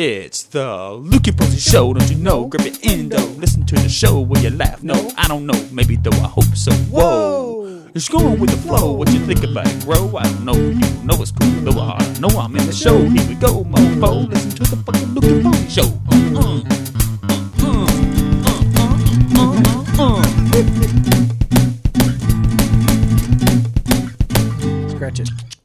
It's the Lukey Posey Show, don't you know? Grab your endo, listen to the show where you laugh. No, I don't know, maybe though I hope so. Whoa, it's going with the flow. What you think about it, bro? I don't know, you know it's cool, though I know I'm in the show. Here we go, mofo. Listen to the fucking Lukey Posey Show. Uh, uh, uh, uh, uh, uh, uh. Scratch it.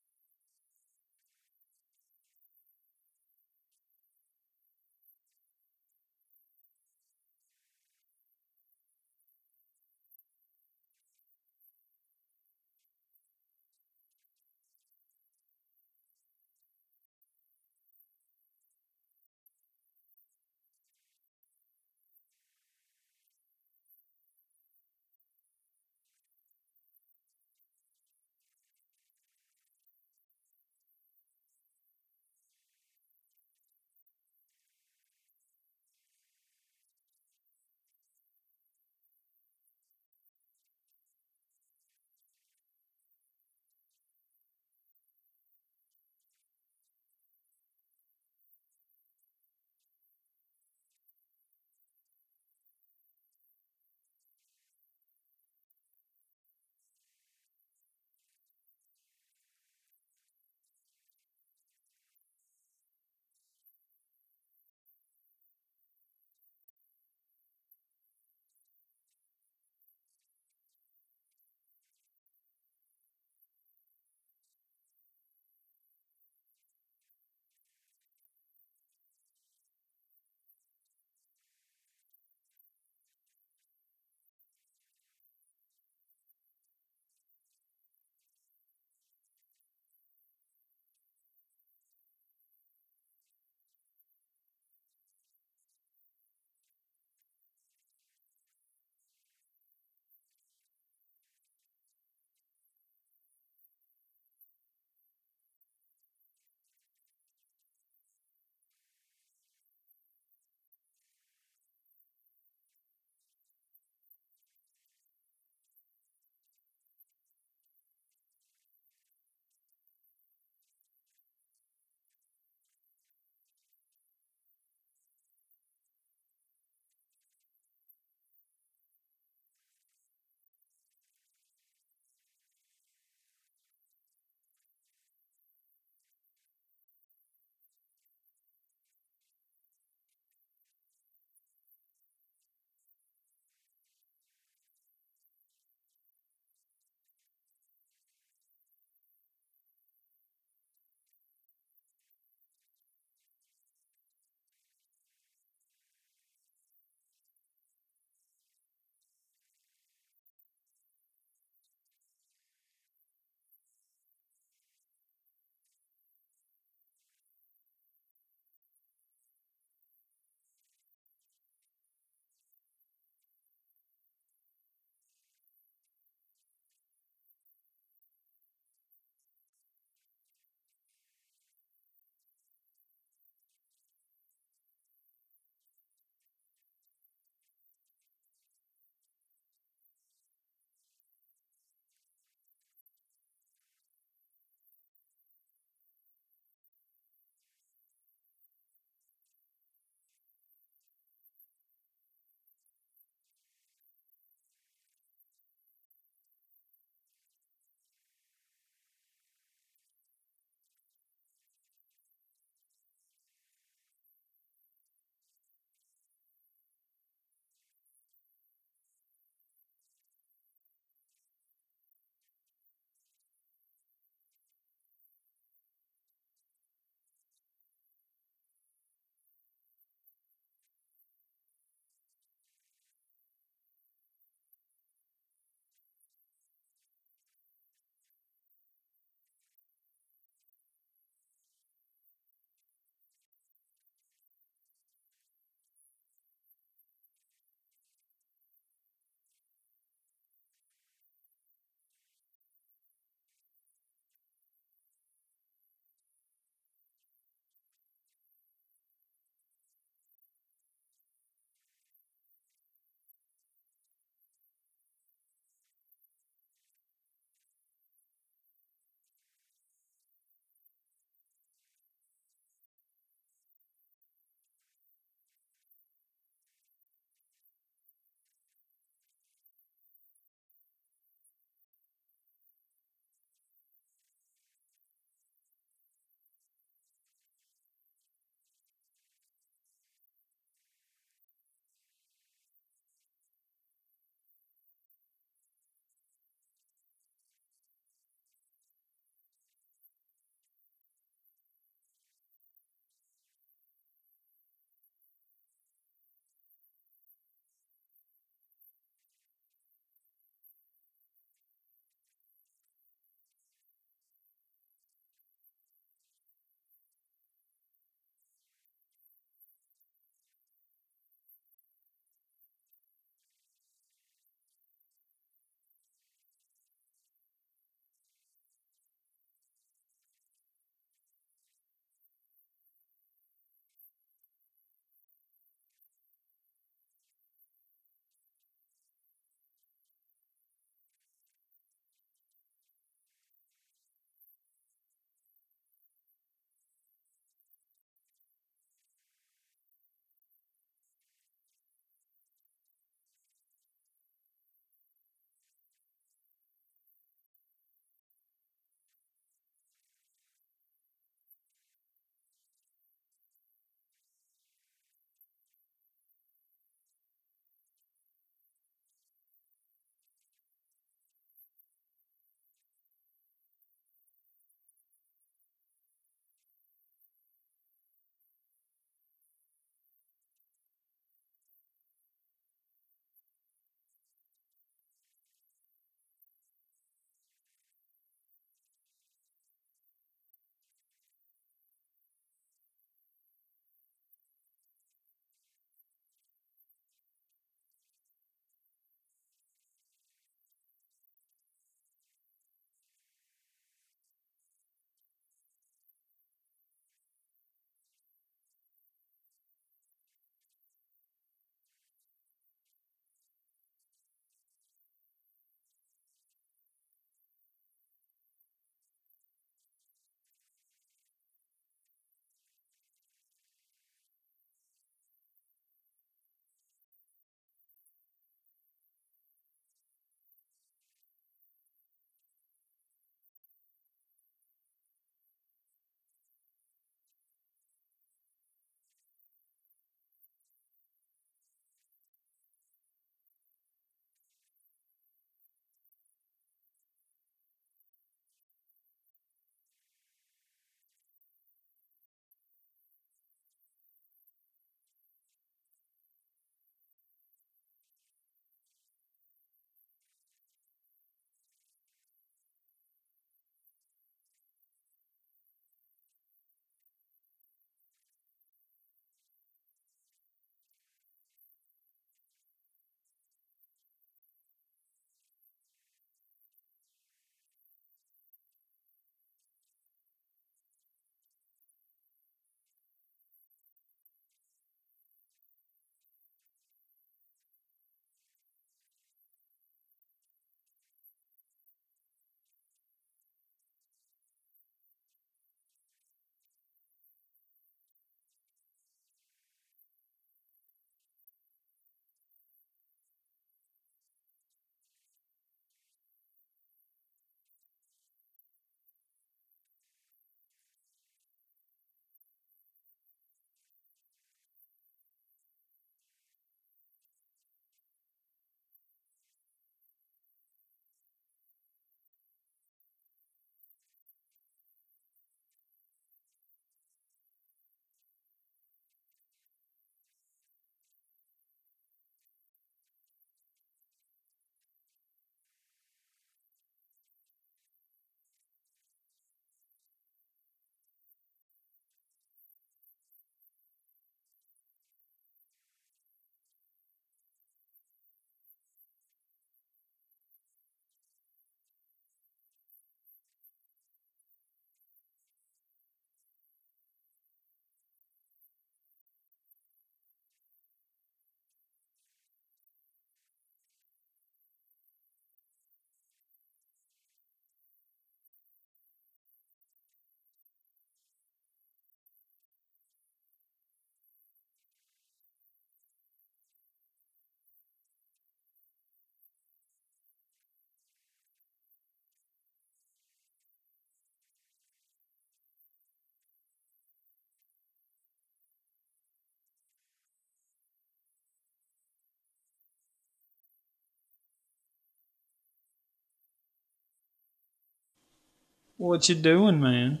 What you doing, man?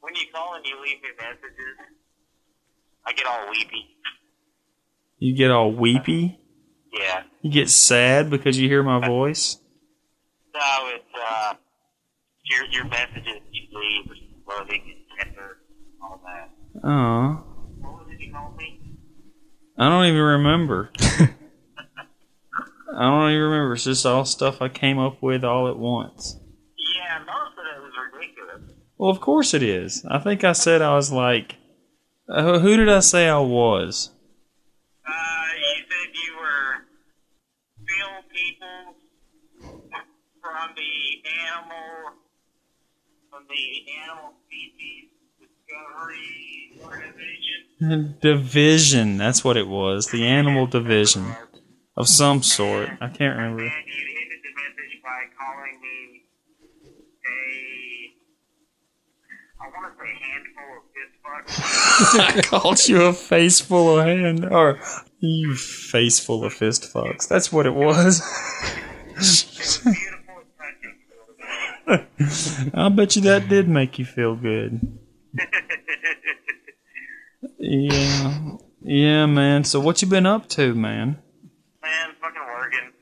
When you call and you leave me messages, I get all weepy. You get all weepy? Yeah. You get sad because you hear my voice? No, it's uh, your your messages you leave are loving and tender, all that. Oh. What was it you called me? I don't even remember. I don't even remember. It's just all stuff I came up with all at once. Yeah, most of it was ridiculous. Well, of course it is. I think I said I was like. Uh, who did I say I was? Uh, you said you were Phil People from the animal from the animal species discovery organization. Division. That's what it was. The animal division of some sort. I can't remember. And you ended the message by calling me a I want to say handful of fist fucks. I called you a face full of hand, or you face full of fist fucks. That's what it was. It was beautiful and touching. I bet you that did make you feel good. Yeah, yeah, man. So what you been up to, man? Man, fucking working.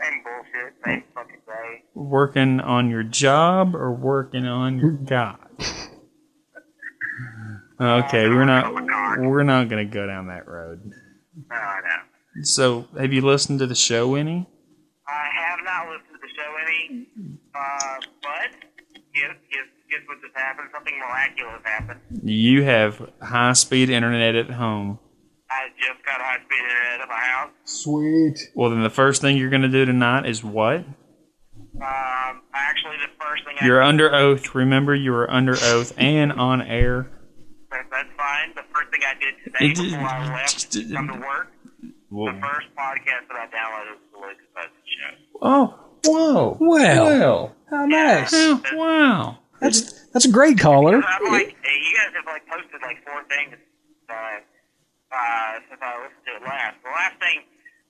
Same bullshit, same fucking day. Working on your job or working on your God? Okay, we're not we're not gonna go down that road. No, no. So, have you listened to the show any? I have not listened to the show any, uh, but guess, guess, guess what just happened? Something miraculous happened. You have high speed internet at home. I just got high speed internet at my house. Sweet. Well, then the first thing you're gonna do tonight is what? Um, actually, the first thing You're under oath. Remember, you are under oath and on air. that, that's fine. The first thing I did today It did- before I left to come to work, Well, the first podcast that I downloaded was the Lucas Hudson Show. oh, whoa. Well, Well. how nice. Yeah, wow. That's that's a great caller. I'm like, hey, you guys have like posted like four things uh, uh, since I listened to it last. The last thing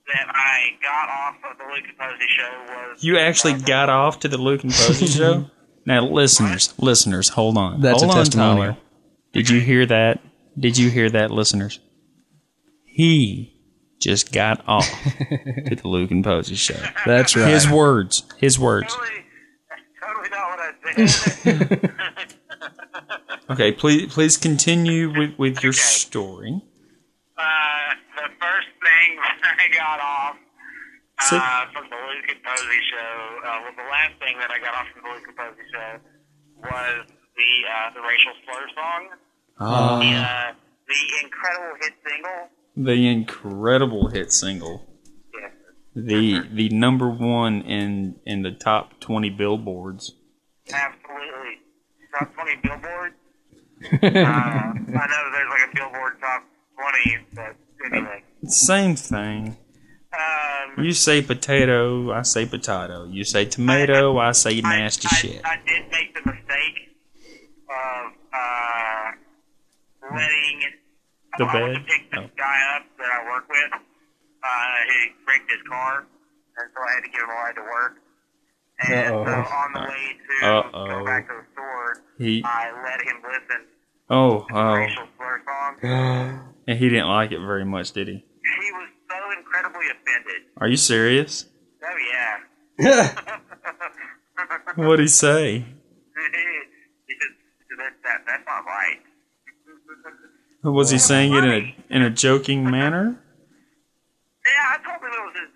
that I got off of the Lucas Posey show was You actually got off to the Luke and Posey show? Now, listeners, listeners, hold on. That's hold a on, testimonial. Tyler. Did you hear that? Did you hear that, listeners? He just got off to the Luke and Posey show. That's right. His words. His words. totally, totally not what I said. Okay, please, please continue with, with your Okay. story. uh, the first thing I got off uh, from the Luke and Posey show, uh, well, the last thing that I got off from the Luke and Posey show was the uh, the racial slur song, Ah. the, uh, the incredible hit single. The incredible hit single. Yes. The the number one in in the top twenty billboards. Absolutely. Top 20 billboard. Uh, I know there's like a billboard top 20, but anyway. Same thing. Um, You say potato, I say potato. You say tomato, I say nasty I, shit. I, I did make the mistake of uh, letting. The I bed? pick this Oh. guy up that I work with. Uh, he wrecked his car, and so I had to give him a ride to work. And so Uh-oh. on the way to Uh-oh. go back to the store, He I let him listen oh oh, racial slur song. and he didn't like it very much, did he? He was so incredibly offended. Are you serious? Oh yeah. What'd he say? he said, that, that, that's not right. Was he saying it in a in a joking manner? Yeah, I told him it was, it was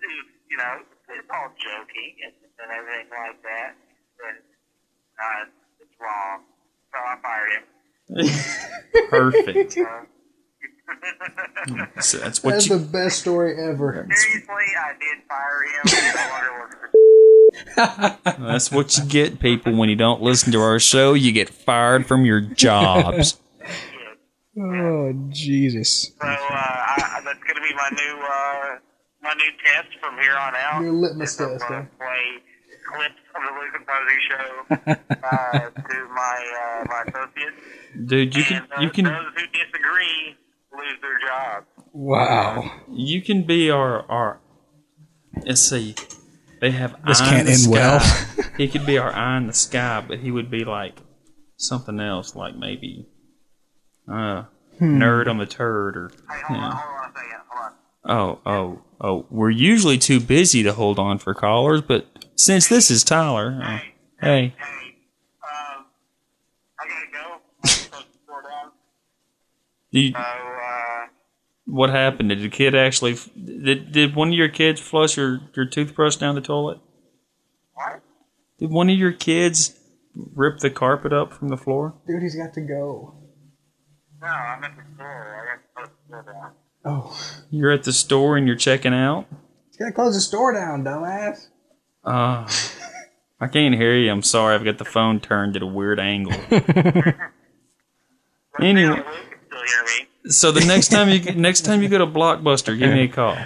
you know, it's all joking and, and everything like that. And uh, it's wrong. So I fired him. Perfect. So, So that's what That's you. the best story ever. seriously, I did fire him. No for That's what you get, people. When you don't listen to our show, you get fired from your jobs. Kids. Oh Jesus! So uh, I, that's going to be my new uh, my new test from here on out. New litmus Is test, gonna huh? Play clips of the Luke and Posey show uh, to my uh, my associates. Dude, you can those, you can those who disagree lose their job. Wow. you can be our our let's see They have This eye can't in the end well. he could be our eye in the sky, but he would be like something else, like maybe uh, Hmm. nerd on the turd or. Hey, hold Yeah. on, hold on a second. Hold on. Oh, oh, oh. We're usually too busy to hold on for callers, but since this is Tyler, uh, hey, Hey, um, I gotta go. I'm supposed to slow down. you, So, uh, what happened? Did the kid actually? Did did one of your kids flush your your toothbrush down the toilet? what? Did one of your kids rip the carpet up from the floor? Dude, he's got to go. No, I'm at the store. I got supposed to slow down. Oh. You're at the store and you're checking out. He's got to close the store down, dumbass. Uh, I can't hear you. I'm sorry. I've got the phone turned at a weird angle. Anyway. Luke can still hear me. So the next time you next time you go to Blockbuster, give me a call. All right,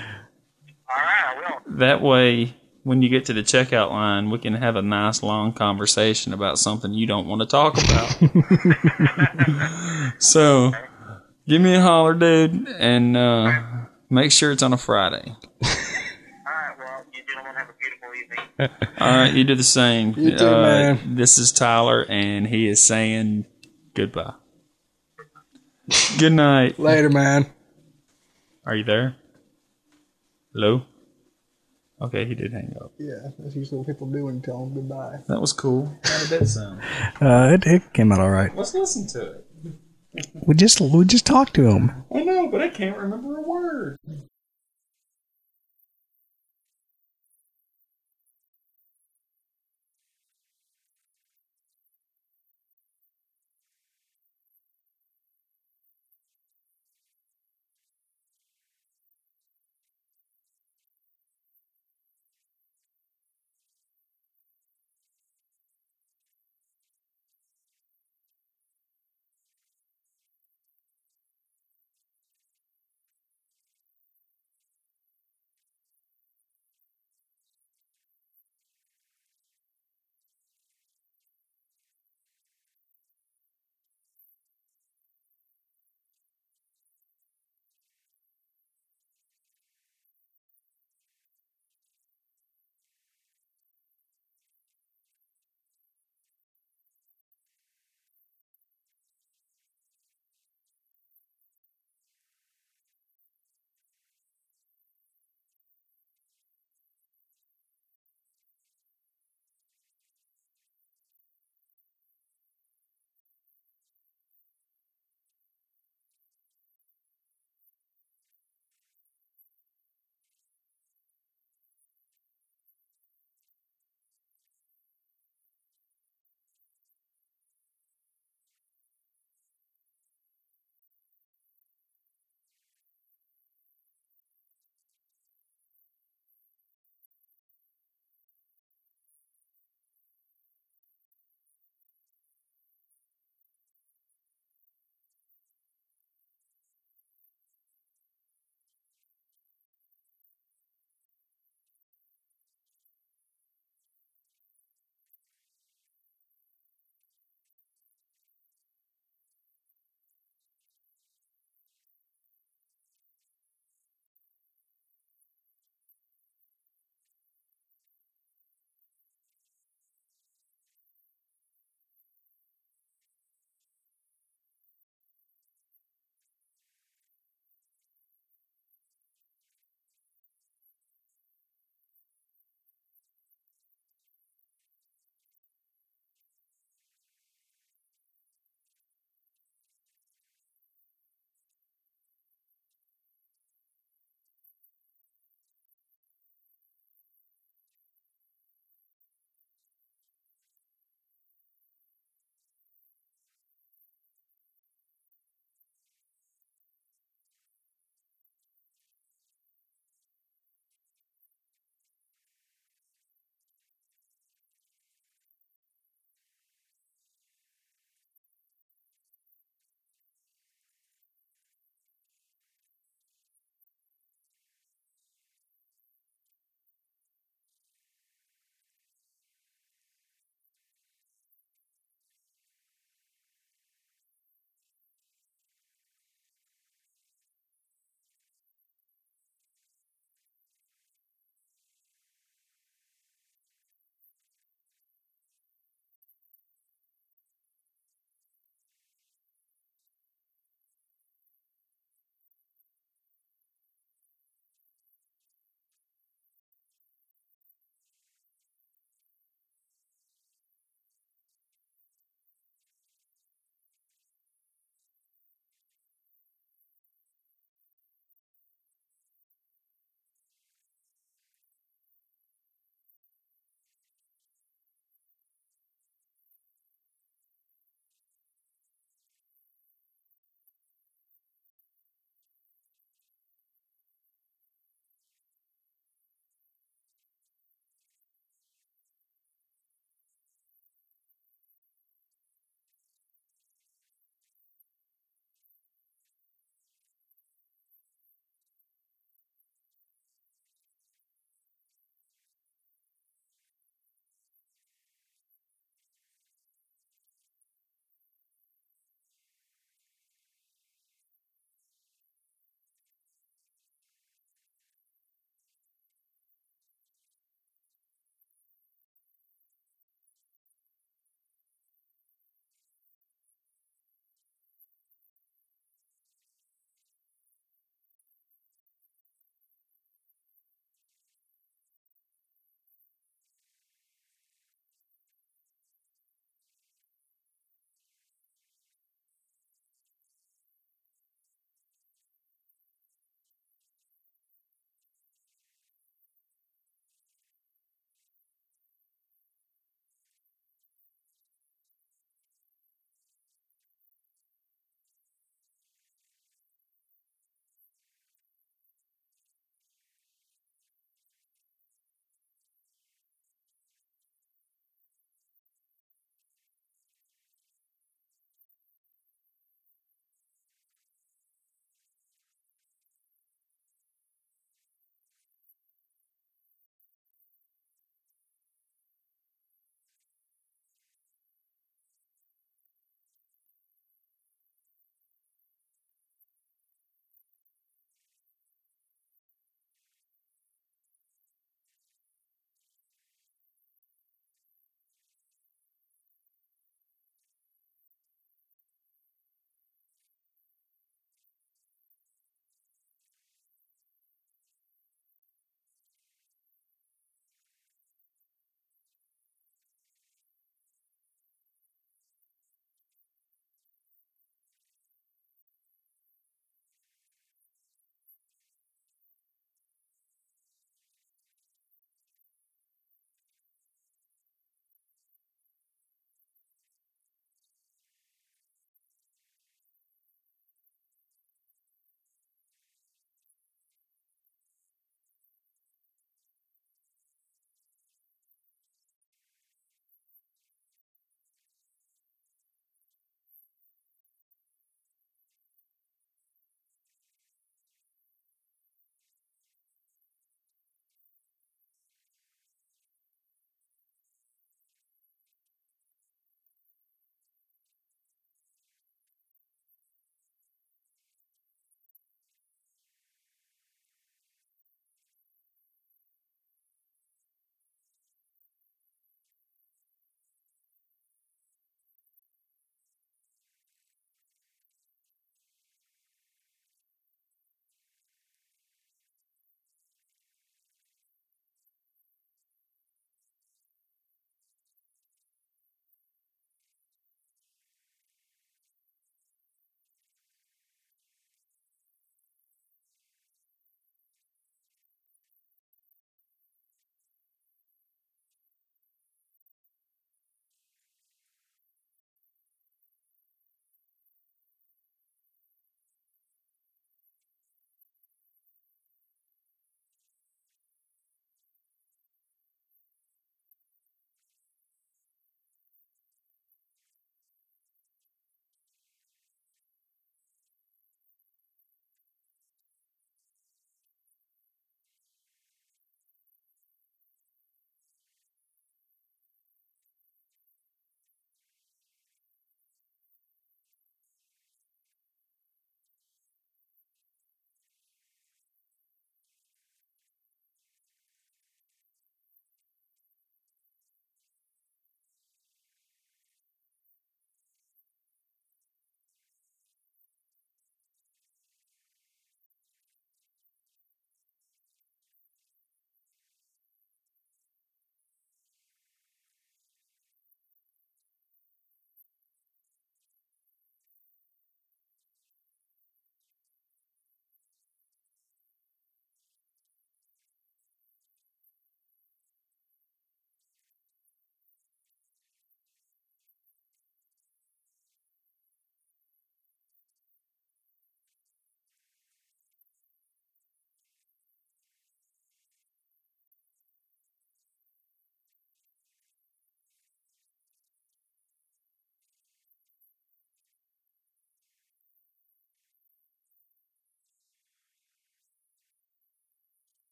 I will. That way, when you get to the checkout line, we can have a nice long conversation about something you don't want to talk about. so, give me a holler, dude, and uh, make sure it's on a Friday. All right, you gentlemen have a beautiful evening. All right, you do the same. You too, uh, man. This is Tyler, and he is saying goodbye. Good night. Later, man. Are you there? Hello? Okay, he did hang up. Yeah, that's usually what people do when you tell them goodbye. That was cool. How did that sound? Uh, it, it came out all right. Let's listen to it. We just we just talked to him. I know, but I can't remember a word.